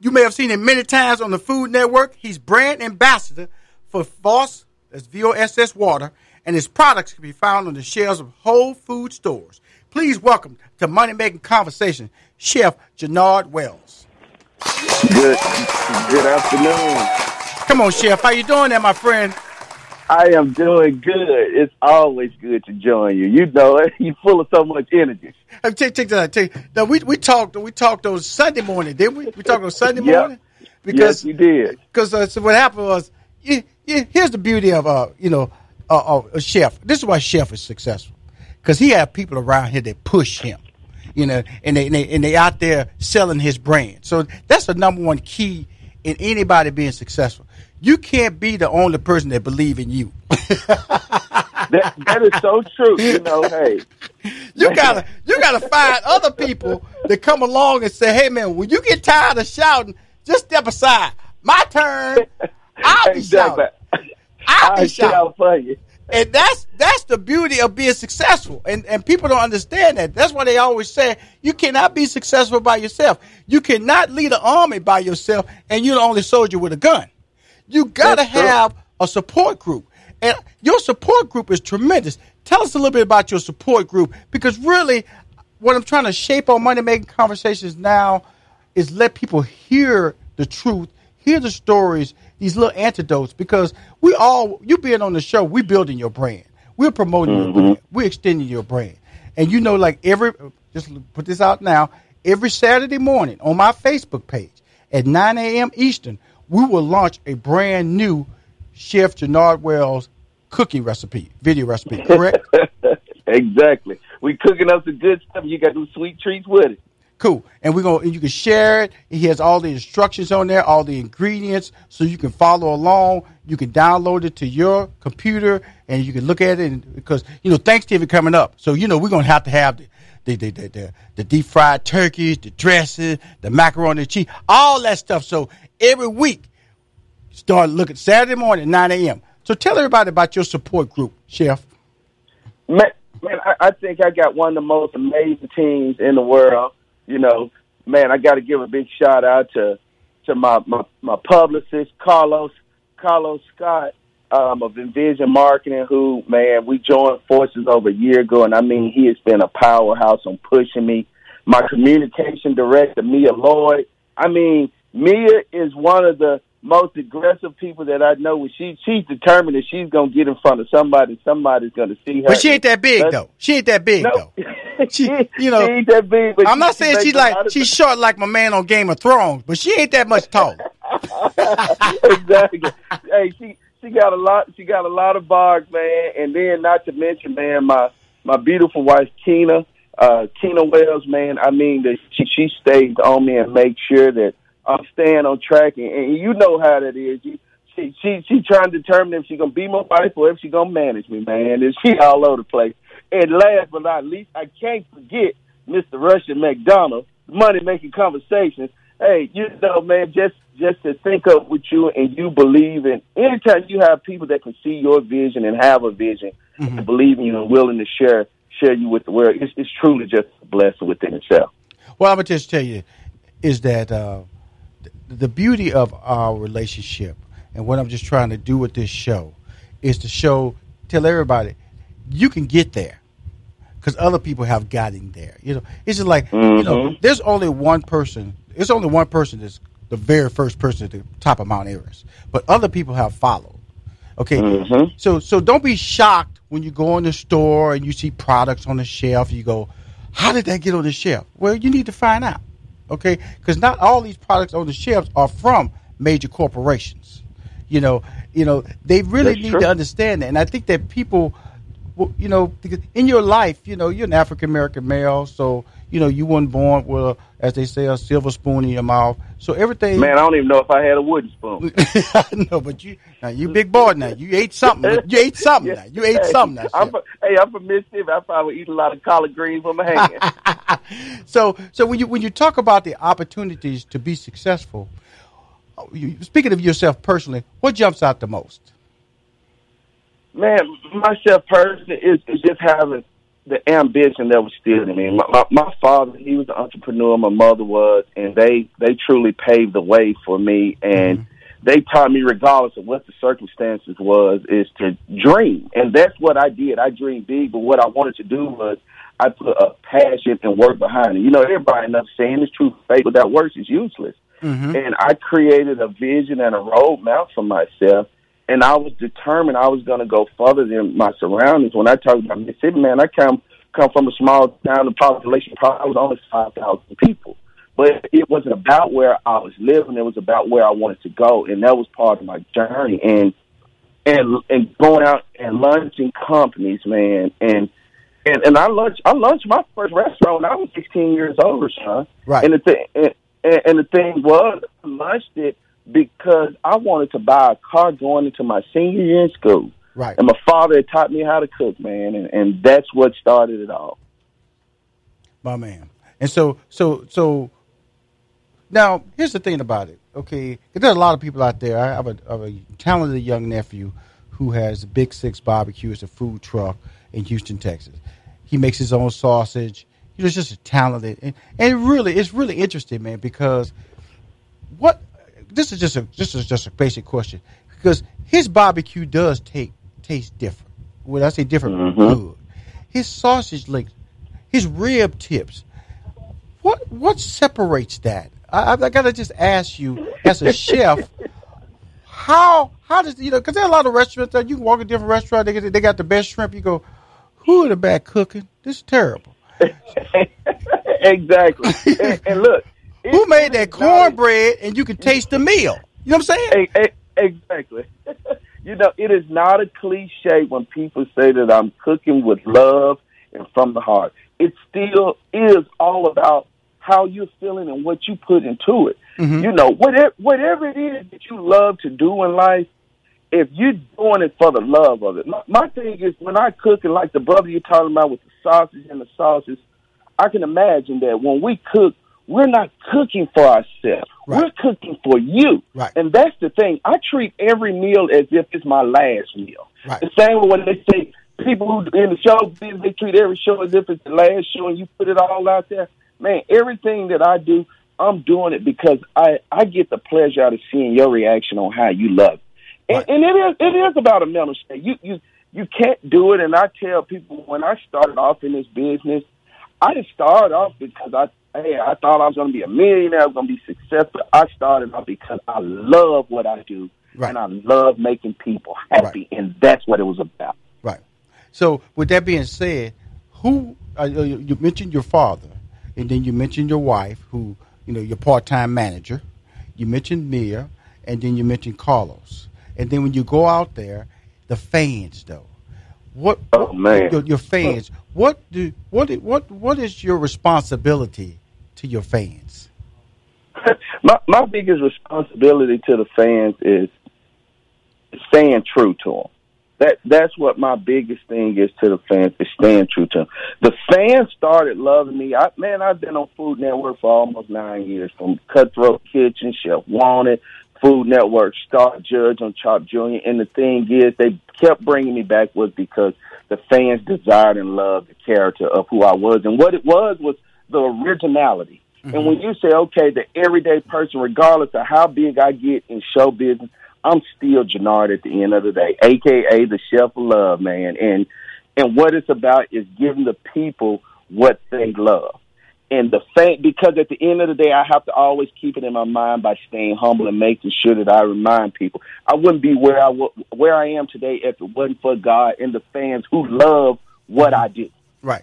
You may have seen him many times on the Food Network. He's brand ambassador for Voss, that's V-O-S-S Water, and his products can be found on the shelves of Whole Food stores. Please welcome to Money Making Conversation, Chef Jernard Wells. Good, good afternoon. Come on, Chef. How you doing there, my friend? I am doing good. It's always good to join you. You know it. You're full of so much energy. Hey, take, take that. Take, now we we talked we talked on Sunday morning, didn't we? We talked on Sunday Yep. morning yes, you did. because uh, so what happened was, you, you, here's the beauty of uh, you know, uh, uh, a chef. This is why chef is successful because he have people around here that push him, you know, and they, and they and they out there selling his brand. So that's the number one key in anybody being successful. You can't be the only person that believe in you. That, that is so true. You know, hey, You gotta you gotta find other people that come along and say, "Hey man, when you get tired of shouting, just step aside. My turn. I'll be shouting. I'll be shout shouting." for you. And that's that's the beauty of being successful. And and people don't understand that. That's why they always say you cannot be successful by yourself. You cannot lead an army by yourself, and you're the only soldier with a gun. You gotta That's true. have a support group. And your support group is tremendous. Tell us a little bit about your support group because really what I'm trying to shape on money making conversations now is let people hear the truth, hear the stories, these little antidotes because we all you being on the show, we building your brand. We're promoting your mm-hmm. brand. We're extending your brand. And you know like every just put this out now, every Saturday morning on my Facebook page at 9 a.m. Eastern, we will launch a brand new Chef Jernard Wells cooking recipe, video recipe, correct? exactly. We cooking up some good stuff. You got some sweet treats with it. Cool. And we're gonna you can share it. He has all the instructions on there, all the ingredients, so you can follow along. You can download it to your computer and you can look at it and, because you know Thanksgiving coming up. So you know we're gonna have to have the the the, the, the, the deep fried turkeys, the dressing, the macaroni and cheese, all that stuff. So every week start looking Saturday morning, nine AM. So tell everybody about your support group, Chef. Man, man I, I think I got one of the most amazing teams in the world. You know, man, I got to give a big shout out to to my my, my publicist Carlos Carlos Scott um, of Envision Marketing, who man we joined forces over a year ago, and I mean he has been a powerhouse on pushing me. My communication director Mia Lloyd. I mean Mia is one of the most aggressive people that I know. When she she's determined that she's gonna get in front of somebody, somebody's gonna see her. But she ain't that big That's- though. She ain't that big No, though. She- you know, she ain't that big. But I'm not she saying she's like she's short like my man on Game of Thrones, but she ain't that much tall. exactly. hey, she she got a lot. She got a lot of bars, man. And then, not to mention, man, my my beautiful wife, Keena, uh, Keena Wells, man. I mean, that she she stays on me and makes sure that I'm staying on track. And, and you know how that is. You, she she she trying to determine if she gonna be my wife or if she gonna manage me, man. And she all over the place. And last but not least, I can't forget Mr. Rushion McDonald, money making conversations. Hey, you know, man, just just to think up with you and you believe in anytime you have people that can see your vision and have a vision and believe in you and willing to share share you with the world, it's, it's truly just a blessing within itself. Well, I'm gonna just tell you is that uh, the beauty of our relationship, And what I'm just trying to do with this show is to show, tell everybody, you can get there because other people have gotten there. You know, it's just like mm-hmm. you know, mm-hmm. there's only one person. There's only one person that's the very first person at the top of Mount Everest, but other people have followed. Okay, mm-hmm. so so don't be shocked when you go in the store and you see products on the shelf. You go, how did that get on the shelf? Well, you need to find out. Okay, because not all these products on the shelves are from major corporations. You know, you know they really That's need true. to understand that, and I think that people you know, in your life, you know, you're an African American male, so you know you weren't born with, a, as they say, a silver spoon in your mouth. So everything. Man, I don't even know if I had a wooden spoon. no, but you, now you big boy now. You ate something. You ate something. yeah. Now. You ate something. Now, I'm hey, I'm from Mississippi. I probably eat a lot of collard greens with my hands. so, so when you when you talk about the opportunities to be successful, you, speaking of yourself personally, what jumps out the most? man, myself personally is, is just having the ambition that was still in me. My, my, my father, he was an entrepreneur. My mother was, and they they truly paved the way for me. And mm-hmm. They taught me, regardless of what the circumstances was, is to dream. And that's what I did. I dreamed big, but what I wanted to do was I put a passion and work behind it. You know, everybody knows saying it's true, faith without works is useless. Mm-hmm. And I created a vision and a roadmap for myself and I was determined I was going to go further than my surroundings. When I talk about Mississippi, man, I come come from a small town. The population probably was only five thousand people, but it wasn't about where I was living. It was about where I wanted to go, and that was part of my journey. And and and going out and lunching companies, man, and and and I launched I launched my first restaurant when I was 16 years old, son. Right. And the thing and, and the thing was, I launched it because I wanted to buy a car going into my senior year in school. Right. And my father had taught me how to cook, man, and, and that's what started it all. My man. And so, so, so. Now, here's the thing about it. Okay, there's a lot of people out there. I have a, I have a talented young nephew who has Big Six Barbecue. It's a food truck in Houston, Texas. He makes his own sausage. He's just a talented, and, and really, it's really interesting, man, because what this is just a this is just a basic question because his barbecue does take taste different. When I say different, mm-hmm. good. His sausage links, his rib tips. What what separates that? I, I got to just ask you, as a chef, how how does you know? Because there are a lot of restaurants that you can walk in different restaurants. They get, they got the best shrimp. You go, who are the bad cooking? This is terrible. exactly. and, and look, who made that cornbread and you can taste the meal? You know what I'm saying? Exactly. you know, it is not a cliche when people say that I'm cooking with love and from the heart. It still is all about how you're feeling and what you put into it. Mm-hmm. You know, whatever whatever it is that you love to do in life, if you're doing it for the love of it. My, my thing is when I cook and like the brother you're talking about with the sausage and the sauces, I can imagine that when we cook we're not cooking for ourselves. Right. We're cooking for you. Right. And that's the thing. I treat every meal as if it's my last meal. Right. The same with when they say people who in the show business, they treat every show as if it's the last show and you put it all out there. Man, everything that I do, I'm doing it because I, I get the pleasure out of seeing your reaction on how you love it. And, and it is it is about a mental state. You you you can't do it and I tell people when I started off in this business, I just started off because I hey, I thought I was going to be a millionaire, I was going to be successful. I started off because I love what I do, right. and I love making people happy, right. and that's what it was about. Right. So, with that being said, who uh, you mentioned your father, and then you mentioned your wife, who you know your part-time manager. You mentioned Mia, and then you mentioned Carlos, and then when you go out there, the fans though. What? Oh man, your, your fans. What do what what what is your responsibility to your fans? my my biggest responsibility to the fans is staying true to them. That that's what my biggest thing is to the fans is staying true to them. The fans started loving me. I man, I've been on Food Network for almost nine years, from Cutthroat Kitchen, Chef Wanted, Food Network, Star Judge on Chopped Junior. And the thing is, they kept bringing me back was because the fans desired and loved the character of who I was, and what it was was the originality. Mm-hmm. And when you say, okay, the everyday person, regardless of how big I get in show business, I'm still Jernard at the end of the day, aka the chef of love, man. And and what it's about is giving the people what they love. And the fact, because at the end of the day, I have to always keep it in my mind by staying humble and making sure that I remind people. I wouldn't be where I where I am today if it wasn't for God and the fans who love what I do. Right,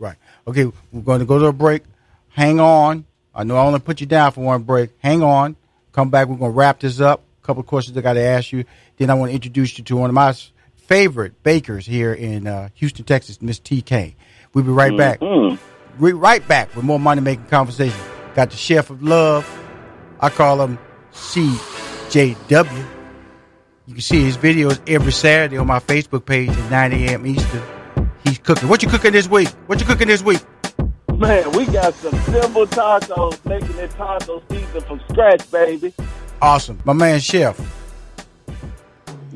right. Okay, we're going to go to a break. Hang on. I know I only put you down for one break. Hang on. Come back. We're going to wrap this up. A couple of questions I got to ask you. Then I want to introduce you to one of my favorite bakers here in uh, Houston, Texas, Miss TK. We'll be right back. Mm. We right back with more money making conversation. Got the chef of love. I call him CJW. You can see his videos every Saturday on my Facebook page at 9 a.m. Eastern. He's cooking. What you cooking this week? What you cooking this week? Man, we got some simple tacos, making it taco season from scratch, baby. Awesome, my man Chef.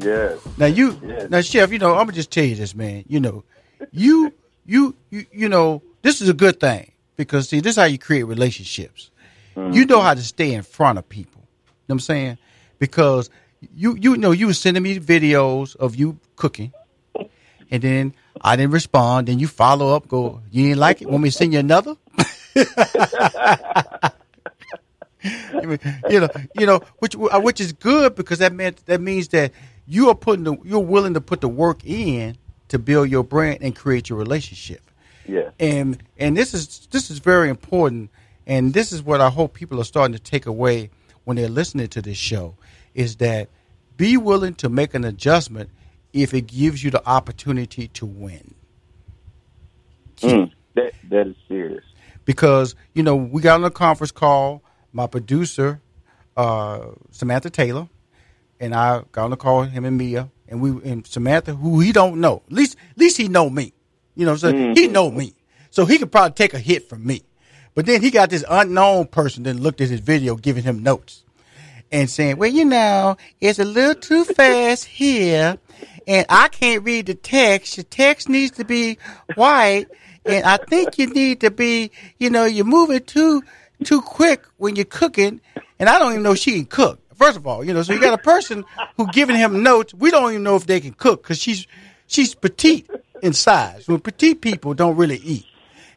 Yes. Now you, Yes. now Chef, you know I'm gonna just tell you this, man. You know, you, you, you, you know, this is a good thing because see, this is how you create relationships. You know mm-hmm. how to stay in front of people. You know what I'm saying? Because you, you know, you were sending me videos of you cooking, and then I didn't respond. Then you follow up, go, you didn't like it. Want me to send you another? you know, you know, which which is good because that meant that means that you are putting the, you're willing to put the work in to build your brand and create your relationship. Yeah. And and this is this is very important, and this is what I hope people are starting to take away when they're listening to this show, is that be willing to make an adjustment if it gives you the opportunity to win. Mm, that that is serious. because you know we got on a conference call. My producer, uh, Samantha Taylor, and I got on the call him and Mia, and we and Samantha, who he don't know, at least at least he know me. You know, so he mm-hmm. know me, so he could probably take a hit from me. But then he got this unknown person that looked at his video, giving him notes and saying, "Well, you know, it's a little too fast here, and I can't read the text. Your text needs to be white, and I think you need to be, you know, you're moving too too quick when you're cooking, and I don't even know she can cook. First of all, you know, so you got a person who giving him notes. We don't even know if they can cook because she's she's petite in size. When petite people don't really eat.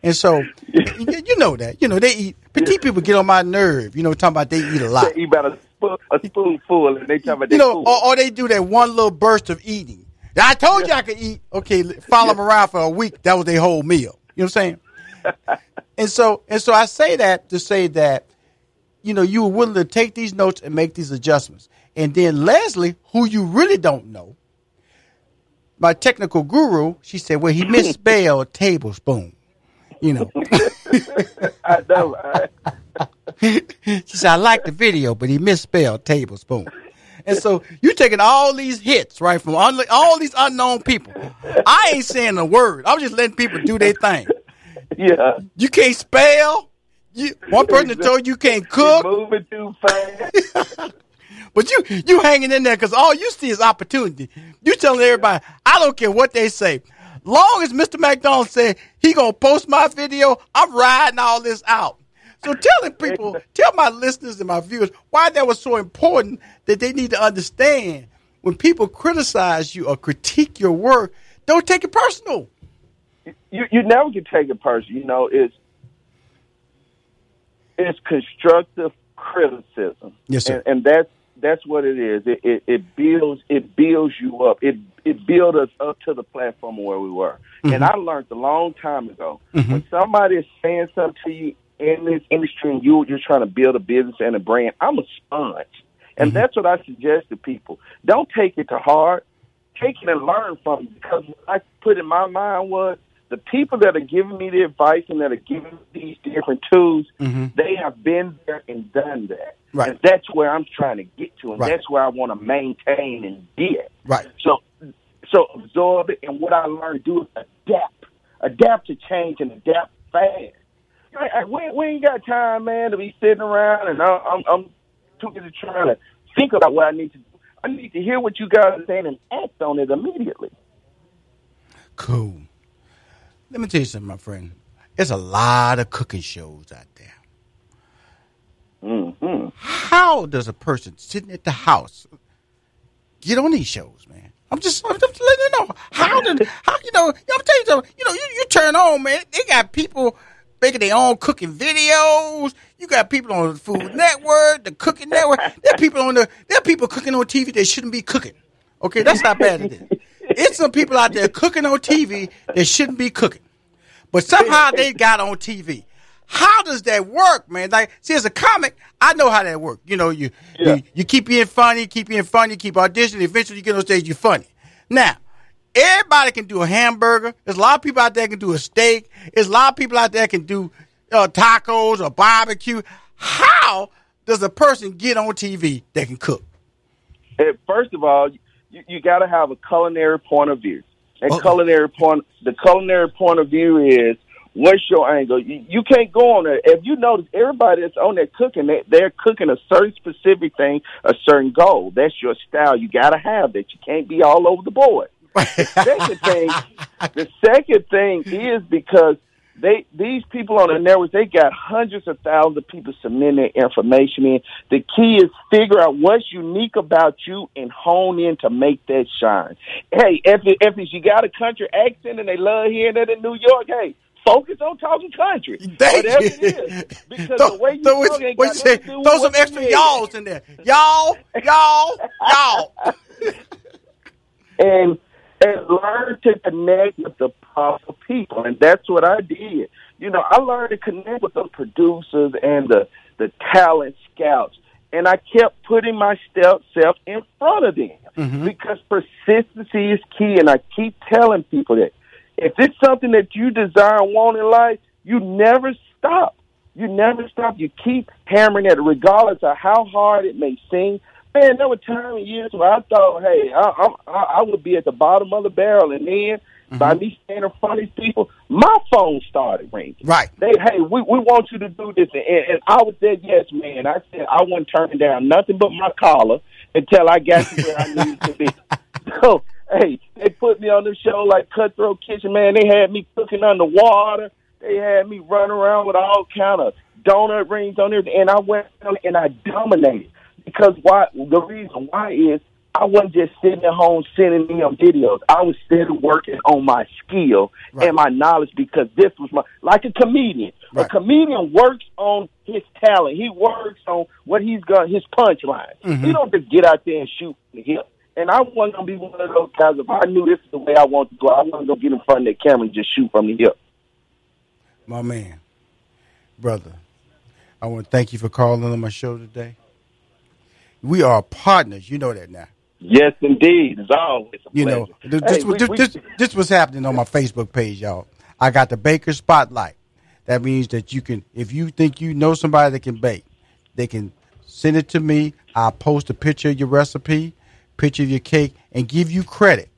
And so, you you know that. You know, they eat. Petite people get on my nerve. You know, talking about they eat a lot. They eat about a, spoon, a spoonful, and they talk about You know, or, or they do that one little burst of eating. I told you I could eat. Okay, follow them around for a week. That was their whole meal. You know what I'm saying? and so, and so I say that to say that, you know, you were willing to take these notes and make these adjustments. And then Leslie, who you really don't know, my technical guru, she said, well, he misspelled tablespoon. You know, I know. She said, I like the video, but he misspelled tablespoon. And so you're taking all these hits, right, from un- all these unknown people. I ain't saying a word. I'm just letting people do their thing. Yeah. You can't spell. You, one person that told you can't You're cook, moving too fast. but you you hanging in there because all you see is opportunity. You telling everybody, I don't care what they say. Long as Mr. McDonald said he gonna post my video, I'm riding all this out. So telling people, tell my listeners and my viewers why that was so important that they need to understand when people criticize you or critique your work, don't take it personal. you you never can take it personal. You know, it's it's constructive criticism. Yes, sir. And, and that's that's what it is. It, it it builds it builds you up. It it builds us up to the platform where we were. Mm-hmm. And I learned a long time ago when somebody is saying something to you in this industry and you you're trying to build a business and a brand. I'm a sponge, and Mm-hmm. that's what I suggest to people. Don't take it to heart. Take it and learn from it because what I put in my mind was the people that are giving me the advice and that are giving me these different tools, they have been there and done that. Mm-hmm. Right. And that's where I'm trying to get to, and Right. that's where I want to maintain and get. Right. So, so absorb it, and what I learned to do is adapt, adapt to change, and adapt fast. Like, We, we ain't got time, man, to be sitting around, and I- I'm, I'm too busy trying to think about what I need to do. I need to hear what you guys are saying and act on it immediately. Cool. Let me tell you something, my friend. There's a lot of cooking shows out there. hmm How does a person sitting at the house, get on these shows, man. I'm just, I'm just letting you know how did how you know. I'm telling you something. You know, you, you turn on, man. They got people making their own cooking videos. You got people on the Food Network, the Cooking Network. There are people on the there are people cooking on TV that shouldn't be cooking. Okay, that's not bad it is. It's some people out there cooking on TV that shouldn't be cooking, but somehow they got on TV. How does that work, man? Like, see, as a comic, I know how that works. You know, you, Yeah. you you keep being funny, keep being funny, keep auditioning. Eventually, you get on stage, you're funny. Now, everybody can do a hamburger. There's a lot of people out there can do a steak. There's a lot of people out there can do uh, tacos or barbecue. How does a person get on TV that can cook? Eh, First of all, you, you got to have a culinary point of view. And Okay. culinary point, the culinary point of view is what's your angle. You, you can't go on there. If you notice, everybody that's on there cooking, they, they're cooking a certain specific thing, a certain goal. That's your style. You got to have that. You can't be all over the board. second thing, the second thing is because they these people on the network they got hundreds of thousands of people submitting their information in. The key is figure out what's unique about you and hone in to make that shine. Hey, if it, if you got a country accent and they love hearing that in New York, hey. Focus on talking country. Thank Whatever you. it is. Because throw, the way you throw, talk ain't got say, to do throw some extra y'alls in there. Y'all, y'all, y'all. and and learn to connect with the proper people, and that's what I did. You know, I learned to connect with the producers and the the talent scouts, and I kept putting myself self in front of them mm-hmm. because persistency is key. And I keep telling people that if it's something that you desire and want in life, you never stop. You never stop. You keep hammering at it, regardless of how hard it may seem. Man, there were times and years where I thought, hey, I, I, I would be at the bottom of the barrel, and then mm-hmm. by me standing in front of these people, my phone started ringing. Right. They, hey, we we want you to do this, and, and I was said yes, man. I said I wasn't turning down nothing but my collar until I got to where I needed to be. So, hey, they put me on the show like Cutthroat Kitchen, man. They had me cooking underwater. They had me running around with all kind of donut rings on there, and I went and I dominated. Because why? The reason why is I wasn't just sitting at home sending them videos. I was still working on my skill Right. and my knowledge because this was my like a comedian. Right. A comedian works on his talent. He works on what he's got his punchline. Mm-hmm. He don't just get out there and shoot from the hip. And I wasn't gonna be one of those guys. If I knew this is the way I want to go, I wasn't gonna go get in front of that camera and just shoot from the hip. My man, brother, I want to thank you for calling on my show today. We are partners. You know that now. Yes, indeed. It's always a You know, pleasure. this, Hey, was, we- this, we- this, this was happening on my Facebook page, y'all. I got the baker spotlight. That means that you can, if you think you know somebody that can bake, they can send it to me. I'll post a picture of your recipe, picture of your cake, and give you credit.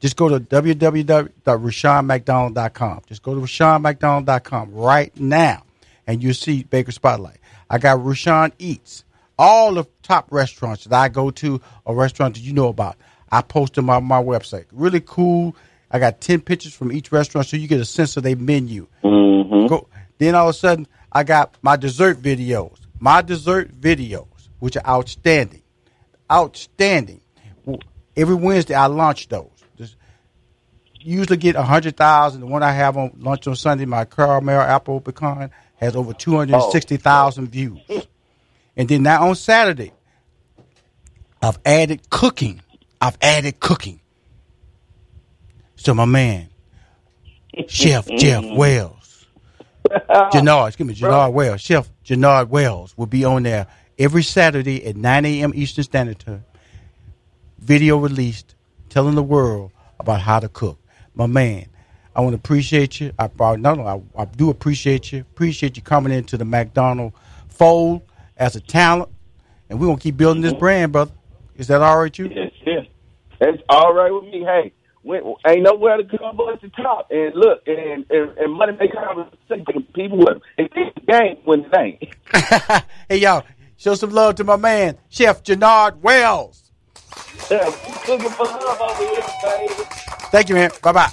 Just go to www.rushionmcdonald.com. Just go to rushionmcdonald.com right now, and you'll see Baker Spotlight. I got Rushion Eats. All the top restaurants that I go to or restaurants that you know about, I post them on my website. Really cool. I got 10 pictures from each restaurant so you get a sense of their menu. Mm-hmm. Go, then all of a sudden, I got my dessert videos. My dessert videos, which are outstanding. Outstanding. Every Wednesday, I launch those. Just usually get 100,000. The one I have on lunch on Sunday, my caramel apple pecan, has over 260,000 views. Oh. And then now on Saturday, I've added cooking. I've added cooking. So my man, Chef Jeff Wells, Jernard, excuse me, Jernard Wells, Chef Jernard Wells will be on there every Saturday at 9 a.m. Eastern Standard Time. Video released, telling the world about how to cook. My man, I want to appreciate you. I, I no, no, I, I do appreciate you. Appreciate you coming into the McDonald fold as a talent, and we're gonna keep building this brand, brother. Is that all right, you? Yes, yes. That's all right with me. Hey, when, ain't nowhere to go but the top. And look, and and, and money make conversation. People with it the game when it ain't. hey, y'all, show some love to my man, Chef Jernard Wells. Yeah, we for love over here, baby. Thank you, man. Bye bye.